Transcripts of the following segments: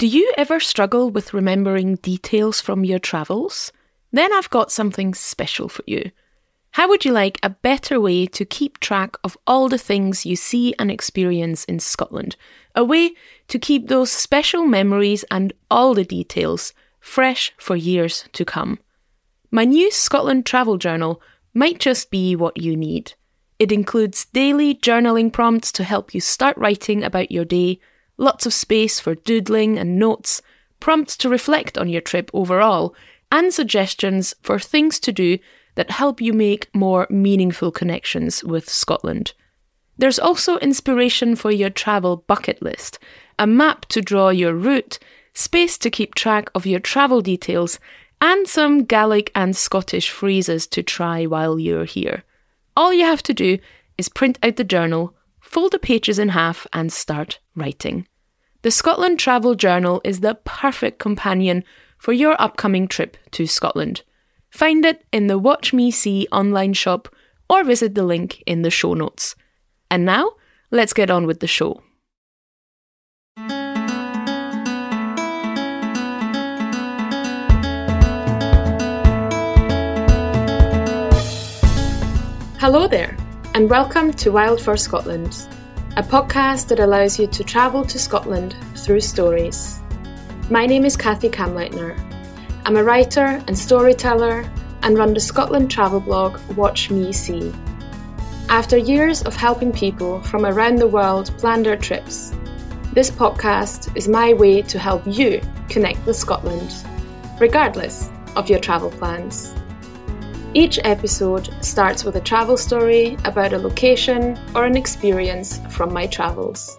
Do you ever struggle with remembering details from your travels? Then I've got something special for you. How would you like a better way to keep track of all the things you see and experience in Scotland? A way to keep those special memories and all the details fresh for years to come. My new Scotland travel journal might just be what you need. It includes daily journaling prompts to help you start writing about your day, lots of space for doodling and notes, prompts to reflect on your trip overall, and suggestions for things to do that help you make more meaningful connections with Scotland. There's also inspiration for your travel bucket list, a map to draw your route, space to keep track of your travel details, and some Gaelic and Scottish phrases to try while you're here. All you have to do is print out the journal, fold the pages in half, and start writing. The Scotland Travel Journal is the perfect companion for your upcoming trip to Scotland. Find it in the Watch Me See online shop or visit the link in the show notes. And now, let's get on with the show. Hello there, and welcome to Wild for Scotland, a podcast that allows you to travel to Scotland through stories. My name is Kathi Kamleitner. I'm a writer and storyteller and run the Scotland travel blog Watch Me See. After years of helping people from around the world plan their trips, this podcast is my way to help you connect with Scotland, regardless of your travel plans. Each episode starts with a travel story about a location or an experience from my travels.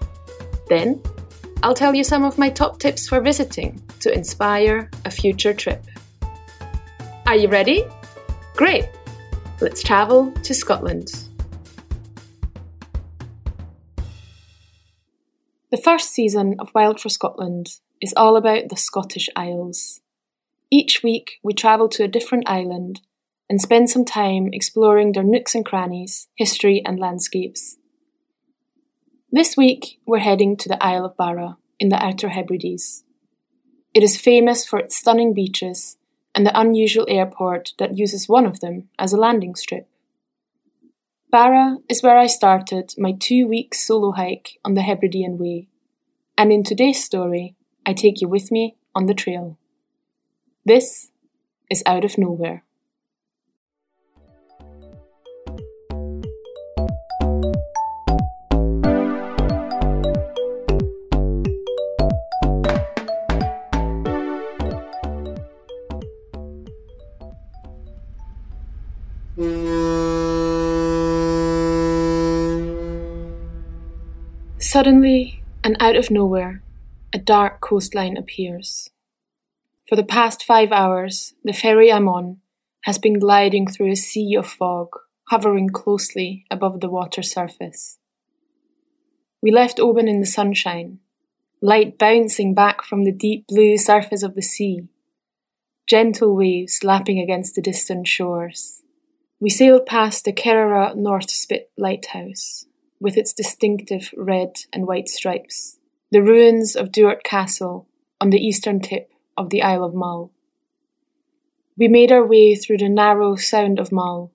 Then, I'll tell you some of my top tips for visiting to inspire a future trip. Are you ready? Great! Let's travel to Scotland. The first season of Wild for Scotland is all about the Scottish Isles. Each week, we travel to a different island and spend some time exploring their nooks and crannies, history, and landscapes. This week, we're heading to the Isle of Barra in the Outer Hebrides. It is famous for its stunning beaches and the unusual airport that uses one of them as a landing strip. Barra is where I started my two week solo hike on the Hebridean Way, and in today's story, I take you with me on the trail. This is Out of Nowhere. Suddenly, and out of nowhere, a dark coastline appears. For the past five hours, the ferry I'm on has been gliding through a sea of fog, hovering closely above the water surface. We left Oban in the sunshine, light bouncing back from the deep blue surface of the sea, gentle waves lapping against the distant shores. We sailed past the Kerrera North Spit Lighthouse, with its distinctive red and white stripes, the ruins of Duart Castle on the eastern tip of the Isle of Mull. We made our way through the narrow Sound of Mull,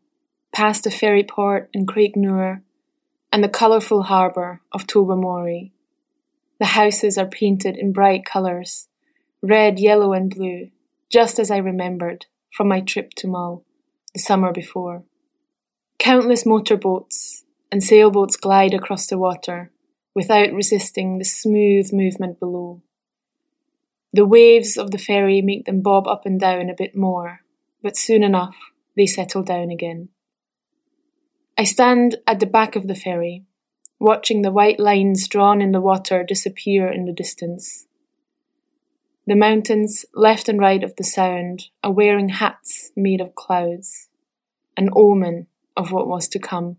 past the ferry port in Craignure and the colourful harbour of Tobermory. The houses are painted in bright colours, red, yellow, and blue, just as I remembered from my trip to Mull the summer before. Countless motorboats and sailboats glide across the water without resisting the smooth movement below. The waves of the ferry make them bob up and down a bit more, but soon enough they settle down again. I stand at the back of the ferry, watching the white lines drawn in the water disappear in the distance. The mountains left and right of the sound are wearing hats made of clouds, an omen of what was to come.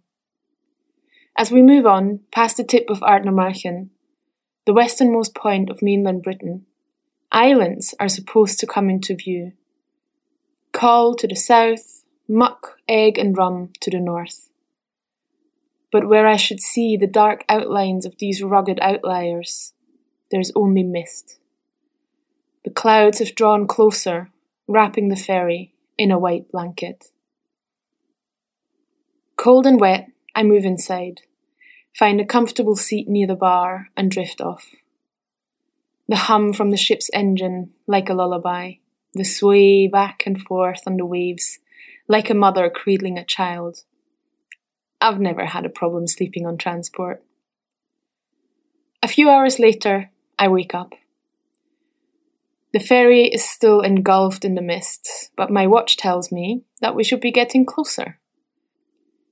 As we move on, past the tip of Ardnamurchan, the westernmost point of mainland Britain, islands are supposed to come into view. Coll to the south, Muck, Eigg, and Rum to the north. But where I should see the dark outlines of these rugged outliers, there is only mist. The clouds have drawn closer, wrapping the ferry in a white blanket. Cold and wet, I move inside, find a comfortable seat near the bar, and drift off. The hum from the ship's engine, like a lullaby, the sway back and forth on the waves, like a mother cradling a child. I've never had a problem sleeping on transport. A few hours later, I wake up. The ferry is still engulfed in the mist, but my watch tells me that we should be getting closer.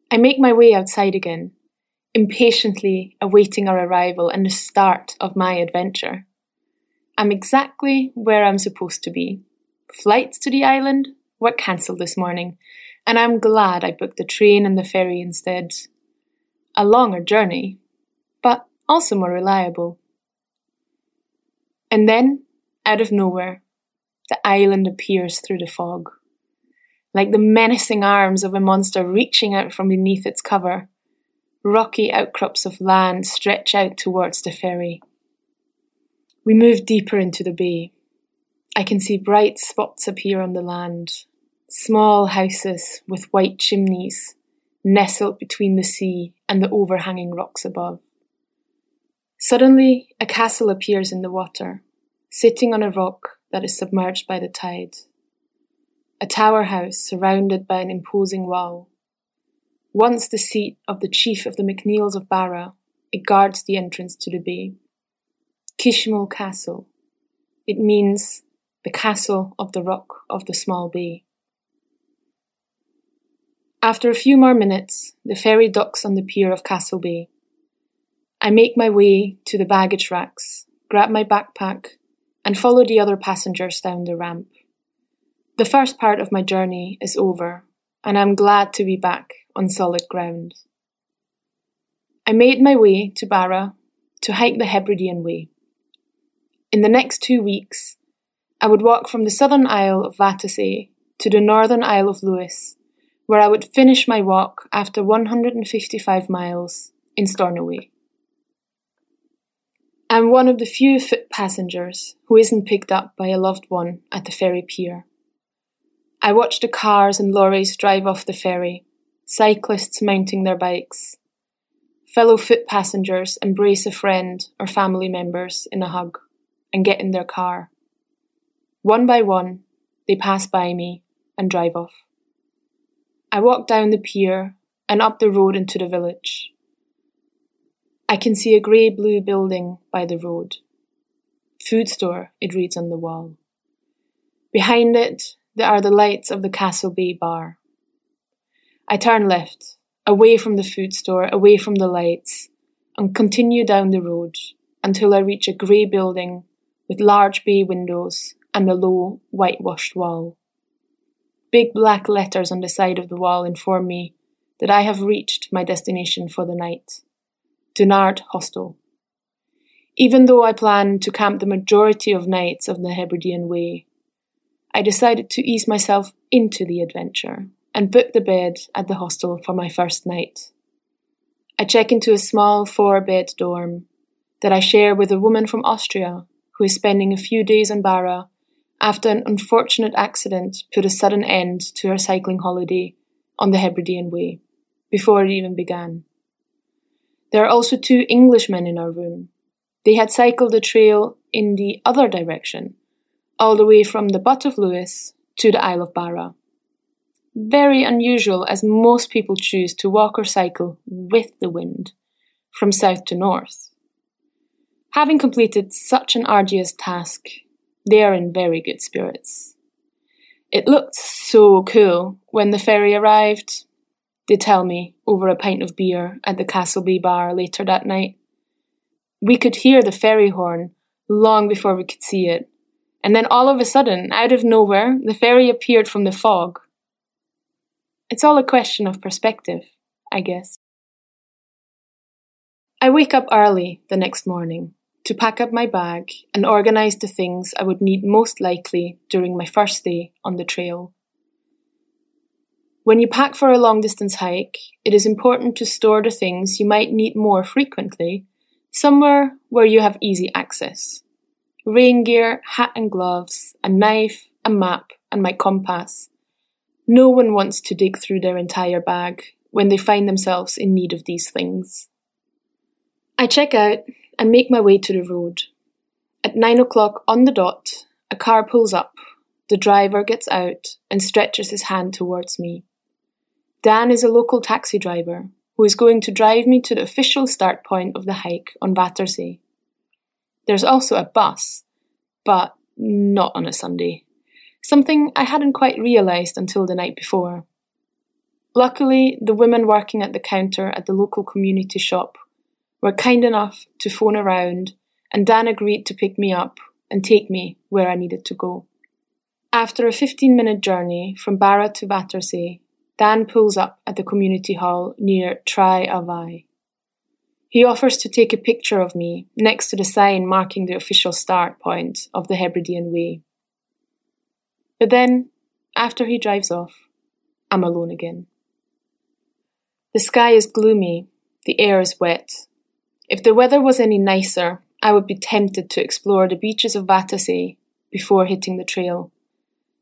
I make my way outside again, impatiently awaiting our arrival and the start of my adventure. I'm exactly where I'm supposed to be. Flights to the island were cancelled this morning, and I'm glad I booked the train and the ferry instead. A longer journey, but also more reliable. And then, out of nowhere, the island appears through the fog. Like the menacing arms of a monster reaching out from beneath its cover, rocky outcrops of land stretch out towards the ferry. We move deeper into the bay. I can see bright spots appear on the land, small houses with white chimneys nestled between the sea and the overhanging rocks above. Suddenly, a castle appears in the water, sitting on a rock that is submerged by the tide. A tower house surrounded by an imposing wall. Once the seat of the chief of the MacNeills of Barra, it guards the entrance to the bay. Kisimul Castle. It means the castle of the rock of the small bay. After a few more minutes, the ferry docks on the pier of Castle Bay. I make my way to the baggage racks, grab my backpack, and follow the other passengers down the ramp. The first part of my journey is over, and I'm glad to be back on solid ground. I made my way to Barra to hike the Hebridean Way. In the next two weeks, I would walk from the southern Isle of Vatersay to the northern Isle of Lewis, where I would finish my walk after 155 miles in Stornoway. I'm one of the few foot passengers who isn't picked up by a loved one at the ferry pier. I watch the cars and lorries drive off the ferry, cyclists mounting their bikes. Fellow foot passengers embrace a friend or family members in a hug and get in their car. One by one, they pass by me and drive off. I walk down the pier and up the road into the village. I can see a grey blue building by the road. Food store, it reads on the wall. Behind it, there are the lights of the Castle Bay bar. I turn left, away from the food store, away from the lights, and continue down the road until I reach a grey building with large bay windows and a low, whitewashed wall. Big black letters on the side of the wall inform me that I have reached my destination for the night Dunard Hostel. Even though I plan to camp the majority of nights of the Hebridean Way, I decided to ease myself into the adventure and book the bed at the hostel for my first night. I check into a small four bed dorm that I share with a woman from Austria who is spending a few days in Barra after an unfortunate accident put a sudden end to her cycling holiday on the Hebridean Way, before it even began. There are also two Englishmen in our room. They had cycled the trail in the other direction, all the way from the butt of Lewis to the Isle of Barra. Very unusual as most people choose to walk or cycle with the wind from south to north. Having completed such an arduous task, they are in very good spirits. It looked so cool when the ferry arrived, they tell me over a pint of beer at the Castlebay bar later that night. We could hear the ferry horn long before we could see it, and then all of a sudden, out of nowhere, the fairy appeared from the fog. It's all a question of perspective, I guess. I wake up early the next morning to pack up my bag and organize the things I would need most likely during my first day on the trail. When you pack for a long distance hike, it is important to store the things you might need more frequently somewhere where you have easy access. Rain gear, hat and gloves, a knife, a map, and my compass. No one wants to dig through their entire bag when they find themselves in need of these things. I check out and make my way to the road. At nine o'clock on the dot, a car pulls up. The driver gets out and stretches his hand towards me. Dan is a local taxi driver who is going to drive me to the official start point of the hike on Vatersay. There's also a bus, but not on a Sunday. Something I hadn't quite realised until the night before. Luckily, the women working at the counter at the local community shop were kind enough to phone around, and Dan agreed to pick me up and take me where I needed to go. After a 15 minute journey from Barra to Vatersay, Dan pulls up at the community hall near Tri Avai. He offers to take a picture of me next to the sign marking the official start point of the Hebridean Way. But then, after he drives off, I'm alone again. The sky is gloomy, the air is wet. If the weather was any nicer, I would be tempted to explore the beaches of Vatersay before hitting the trail.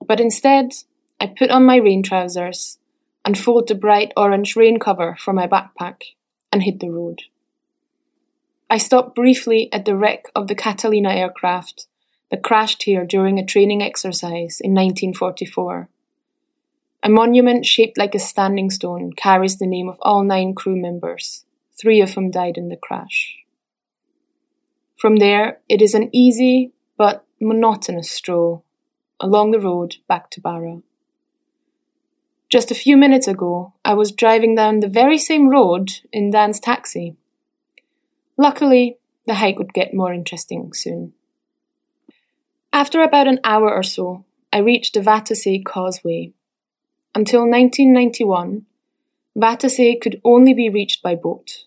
But instead, I put on my rain trousers unfold the bright orange rain cover from my backpack, and hit the road. I stopped briefly at the wreck of the Catalina aircraft that crashed here during a training exercise in 1944. A monument shaped like a standing stone carries the name of all nine crew members, three of whom died in the crash. From there, it is an easy but monotonous stroll along the road back to Barra. Just a few minutes ago, I was driving down the very same road in Dan's taxi. Luckily, the hike would get more interesting soon. After about an hour or so, I reached the Vatersay Causeway. Until 1991, Vatersay could only be reached by boat.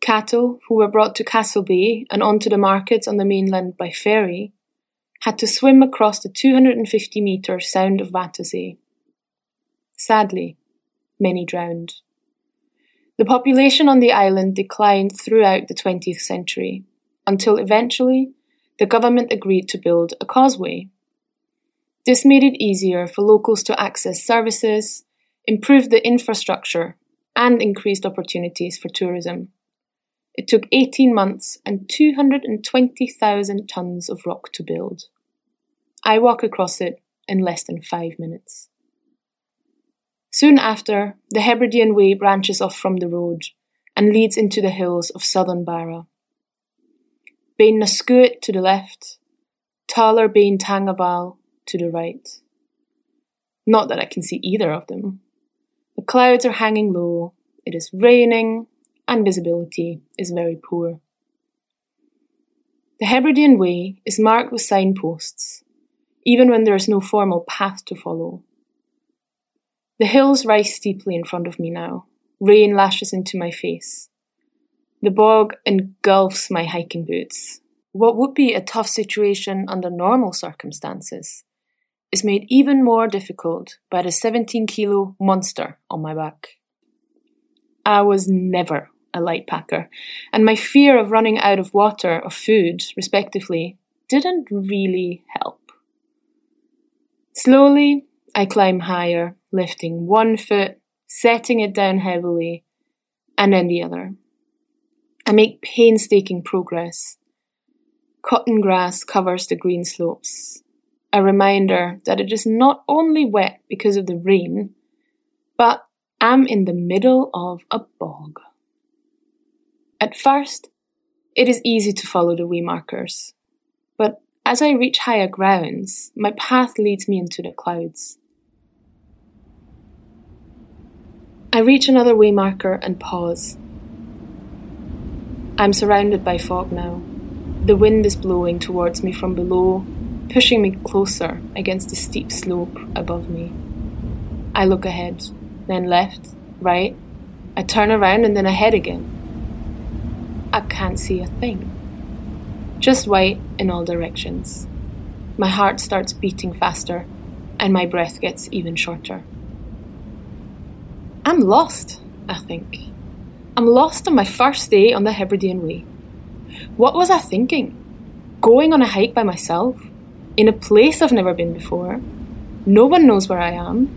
Cattle, who were brought to Castle Bay and onto the markets on the mainland by ferry, had to swim across the 250 metre Sound of Vatersay. Sadly, many drowned. The population on the island declined throughout the 20th century, until eventually the government agreed to build a causeway. This made it easier for locals to access services, improved the infrastructure, and increased opportunities for tourism. It took 18 months and 220,000 tons of rock to build. I walk across it in less than five minutes. Soon after, the Hebridean Way branches off from the road and leads into the hills of southern Barra. Beinn na Scuait to the left, Taller Bain Tangaval to the right. Not that I can see either of them. The clouds are hanging low, it is raining, and visibility is very poor. The Hebridean Way is marked with signposts, even when there is no formal path to follow. The hills rise steeply in front of me now. Rain lashes into my face. The bog engulfs my hiking boots. What would be a tough situation under normal circumstances is made even more difficult by the 17 kilo monster on my back. I was never a light packer, and my fear of running out of water or food, respectively, didn't really help. Slowly, I climb higher, lifting one foot, setting it down heavily, and then the other. I make painstaking progress. Cotton grass covers the green slopes, a reminder that it is not only wet because of the rain, but I'm in the middle of a bog. At first, it is easy to follow the way markers, but as I reach higher grounds, my path leads me into the clouds. I reach another waymarker and pause. I'm surrounded by fog now. The wind is blowing towards me from below, pushing me closer against the steep slope above me. I look ahead, then left, right. I turn around and then ahead again. I can't see a thing. Just white in all directions. My heart starts beating faster, and my breath gets even shorter. I'm lost, I think. I'm lost on my first day on the Hebridean Way. What was I thinking? going on a hike by myself, in a place I've never been before. No one knows where I am.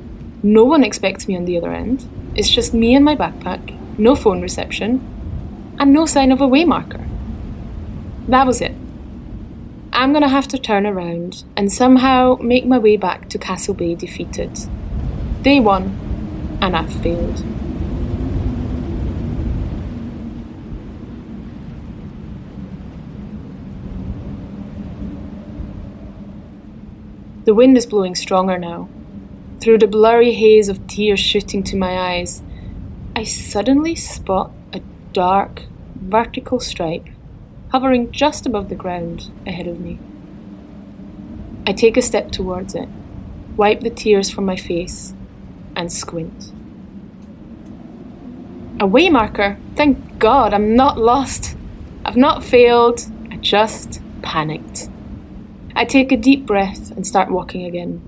No one expects me on the other end. It's just me and my backpack, no phone reception, and no sign of a waymarker. That was it. I'm gonna have to turn around and somehow make my way back to Castle Bay defeated. Day one, and I've failed. The wind is blowing stronger now. Through the blurry haze of tears shooting to my eyes, I suddenly spot a dark, vertical stripe hovering just above the ground ahead of me. I take a step towards it, wipe the tears from my face, and squint. A waymarker! Thank God I'm not lost! I've not failed, I just panicked. I take a deep breath and start walking again.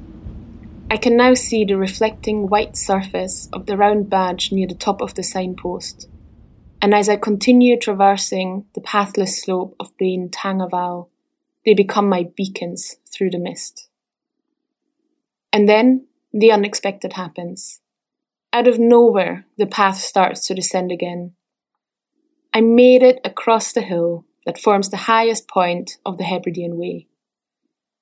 I can now see the reflecting white surface of the round badge near the top of the signpost. And as I continue traversing the pathless slope of Bain Tangaval, they become my beacons through the mist. And then the unexpected happens. Out of nowhere, the path starts to descend again. I made it across the hill that forms the highest point of the Hebridean Way.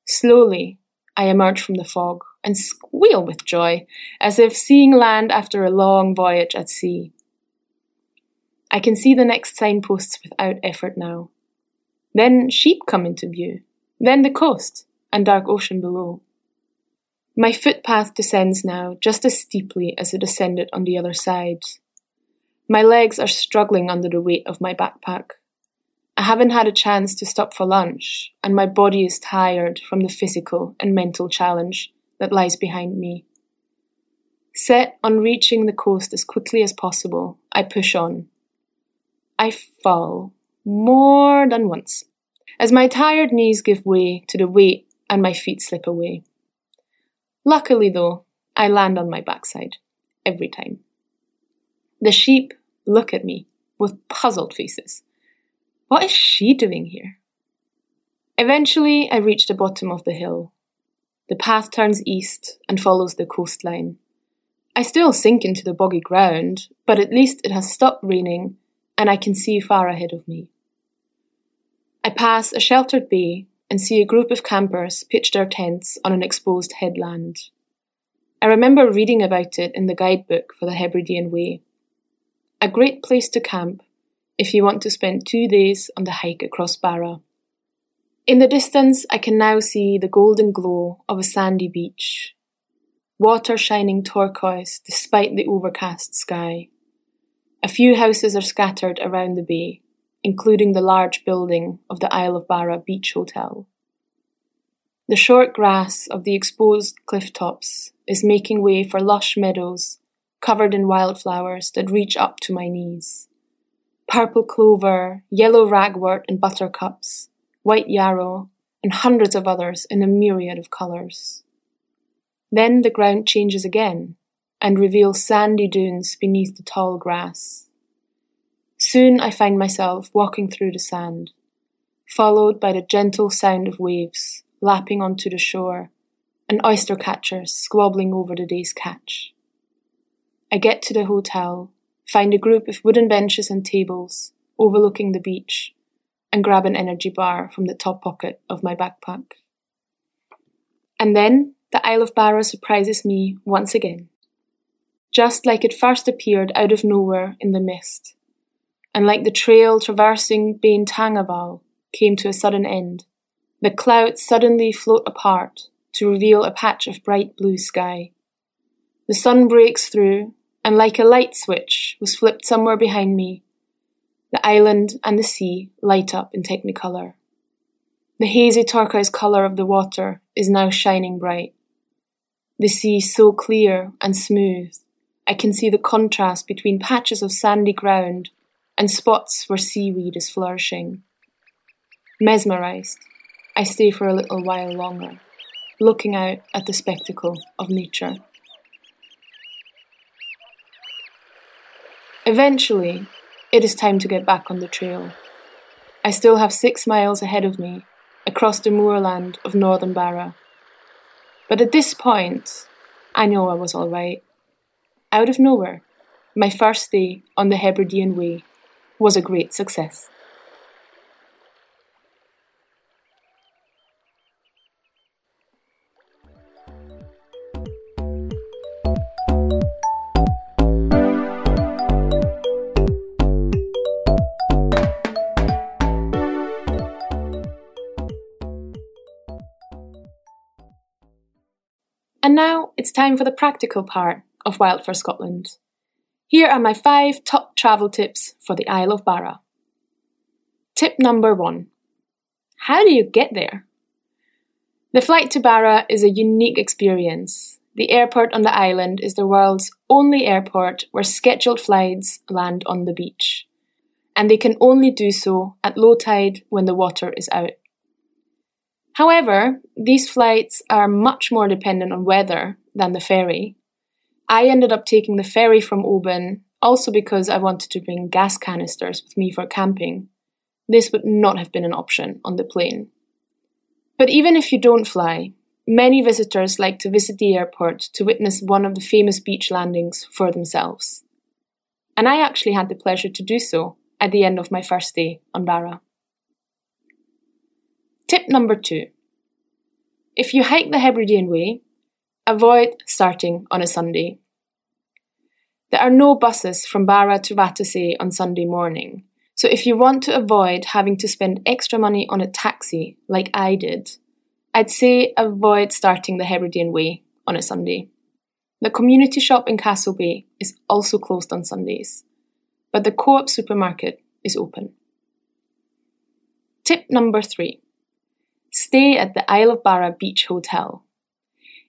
Slowly, I emerge from the fog and squeal with joy, as if seeing land after a long voyage at sea. I can see the next signposts without effort now. Then sheep come into view, then the coast and dark ocean below. My footpath descends now just as steeply as it ascended on the other side. My legs are struggling under the weight of my backpack. I haven't had a chance to stop for lunch, and my body is tired from the physical and mental challenge that lies behind me. Set on reaching the coast as quickly as possible, I push on. I fall more than once as my tired knees give way to the weight and my feet slip away. Luckily, though, I land on my backside every time. The sheep look at me with puzzled faces what is she doing here? Eventually, I reach the bottom of the hill. The path turns east and follows the coastline. I still sink into the boggy ground, but at least it has stopped raining and I can see far ahead of me. I pass a sheltered bay and see a group of campers pitch their tents on an exposed headland. I remember reading about it in the guidebook for the Hebridean Way. A great place to camp if you want to spend two days on the hike across Barra. In the distance, I can now see the golden glow of a sandy beach, water shining turquoise despite the overcast sky. A few houses are scattered around the bay, including the large building of the Isle of Barra Beach Hotel. The short grass of the exposed cliff tops is making way for lush meadows covered in wildflowers that reach up to my knees purple clover, yellow ragwort and buttercups, white yarrow, and hundreds of others in a myriad of colours. Then the ground changes again and reveals sandy dunes beneath the tall grass. Soon I find myself walking through the sand, followed by the gentle sound of waves lapping onto the shore and oyster catchers squabbling over the day's catch. I get to the hotel find a group of wooden benches and tables overlooking the beach, and grab an energy bar from the top pocket of my backpack. And then the Isle of Barra surprises me once again. Just like it first appeared out of nowhere in the mist, and like the trail traversing Bain Tangaval came to a sudden end, the clouds suddenly float apart to reveal a patch of bright blue sky. The sun breaks through and like a light switch was flipped somewhere behind me. The island and the sea light up in technicolor. The hazy turquoise colour of the water is now shining bright. The sea so clear and smooth, I can see the contrast between patches of sandy ground and spots where seaweed is flourishing. Mesmerized, I stay for a little while longer, looking out at the spectacle of nature. Eventually, it is time to get back on the trail. I still have six miles ahead of me, across the moorland of northern Barra. But at this point, I know I was all right. Out of nowhere, my first day on the Hebridean Way was a great success. And now it's time for the practical part of Wild for Scotland. Here are my five top travel tips for the Isle of Barra. Tip number one How do you get there? The flight to Barra is a unique experience. The airport on the island is the world's only airport where scheduled flights land on the beach, and they can only do so at low tide when the water is out. However, these flights are much more dependent on weather than the ferry. I ended up taking the ferry from Oban also because I wanted to bring gas canisters with me for camping. This would not have been an option on the plane. But even if you don't fly, many visitors like to visit the airport to witness one of the famous beach landings for themselves. And I actually had the pleasure to do so at the end of my first day on Barra. Tip number two if you hike the Hebridean Way, avoid starting on a Sunday. There are no buses from Barra to Vatersay on Sunday morning, so if you want to avoid having to spend extra money on a taxi like I did, I'd say avoid starting the Hebridean Way on a Sunday. The community shop in Castlebay is also closed on Sundays, but the co op supermarket is open. Tip number three Stay at the Isle of Barra Beach Hotel.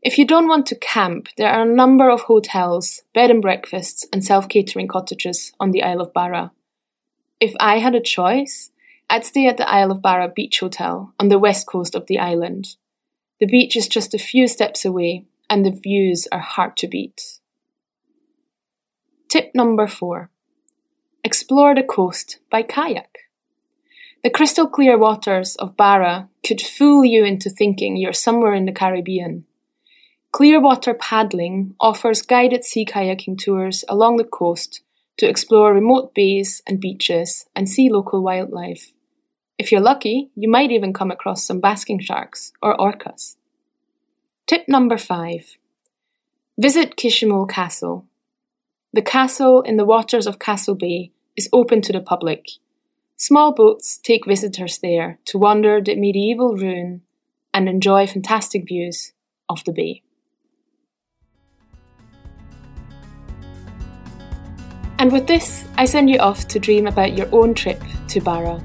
If you don't want to camp, there are a number of hotels, bed and breakfasts, and self catering cottages on the Isle of Barra. If I had a choice, I'd stay at the Isle of Barra Beach Hotel on the west coast of the island. The beach is just a few steps away, and the views are hard to beat. Tip number four Explore the coast by kayak. The crystal clear waters of Barra could fool you into thinking you're somewhere in the Caribbean. Clearwater Paddling offers guided sea kayaking tours along the coast to explore remote bays and beaches and see local wildlife. If you're lucky, you might even come across some basking sharks or orcas. Tip number five Visit Kisimul Castle. The castle in the waters of Castle Bay is open to the public Small boats take visitors there to wander the medieval ruin and enjoy fantastic views of the bay. And with this, I send you off to dream about your own trip to Barra.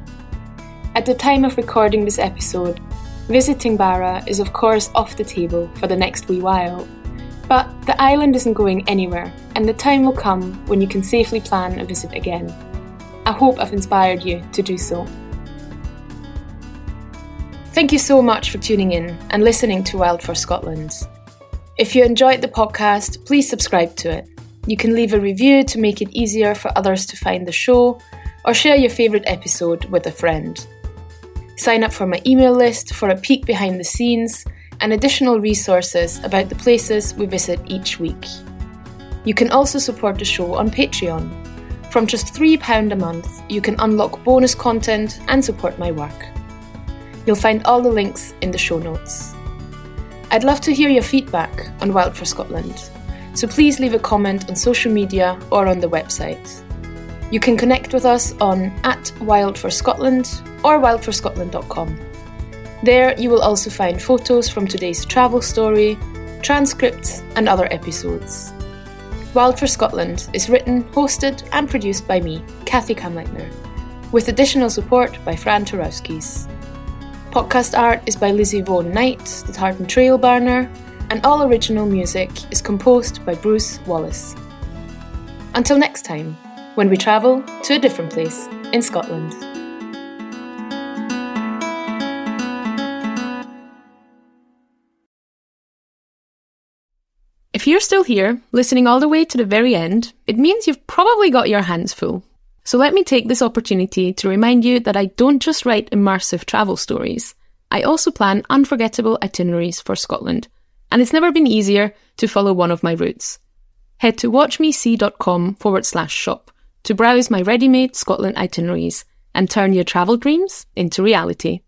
At the time of recording this episode, visiting Barra is of course off the table for the next wee while. But the island isn't going anywhere, and the time will come when you can safely plan a visit again. I hope I've inspired you to do so. Thank you so much for tuning in and listening to Wild for Scotland. If you enjoyed the podcast, please subscribe to it. You can leave a review to make it easier for others to find the show, or share your favourite episode with a friend. Sign up for my email list for a peek behind the scenes and additional resources about the places we visit each week. You can also support the show on Patreon from just £3 a month, you can unlock bonus content and support my work. You'll find all the links in the show notes. I'd love to hear your feedback on Wild for Scotland, so please leave a comment on social media or on the website. You can connect with us on at Wild for Scotland or wildforscotland.com. There you will also find photos from today's travel story, transcripts, and other episodes. Wild for Scotland is written, hosted, and produced by me, Kathi Kamleitner, with additional support by Fran Tarowskis. Podcast art is by Lizzie Vaughan Knight, the Tartan Trail Burner, and all original music is composed by Bruce Wallace. Until next time, when we travel to a different place in Scotland. If you're still here, listening all the way to the very end, it means you've probably got your hands full. So let me take this opportunity to remind you that I don't just write immersive travel stories. I also plan unforgettable itineraries for Scotland, and it's never been easier to follow one of my routes. Head to watchmesee.com forward slash shop to browse my ready made Scotland itineraries and turn your travel dreams into reality.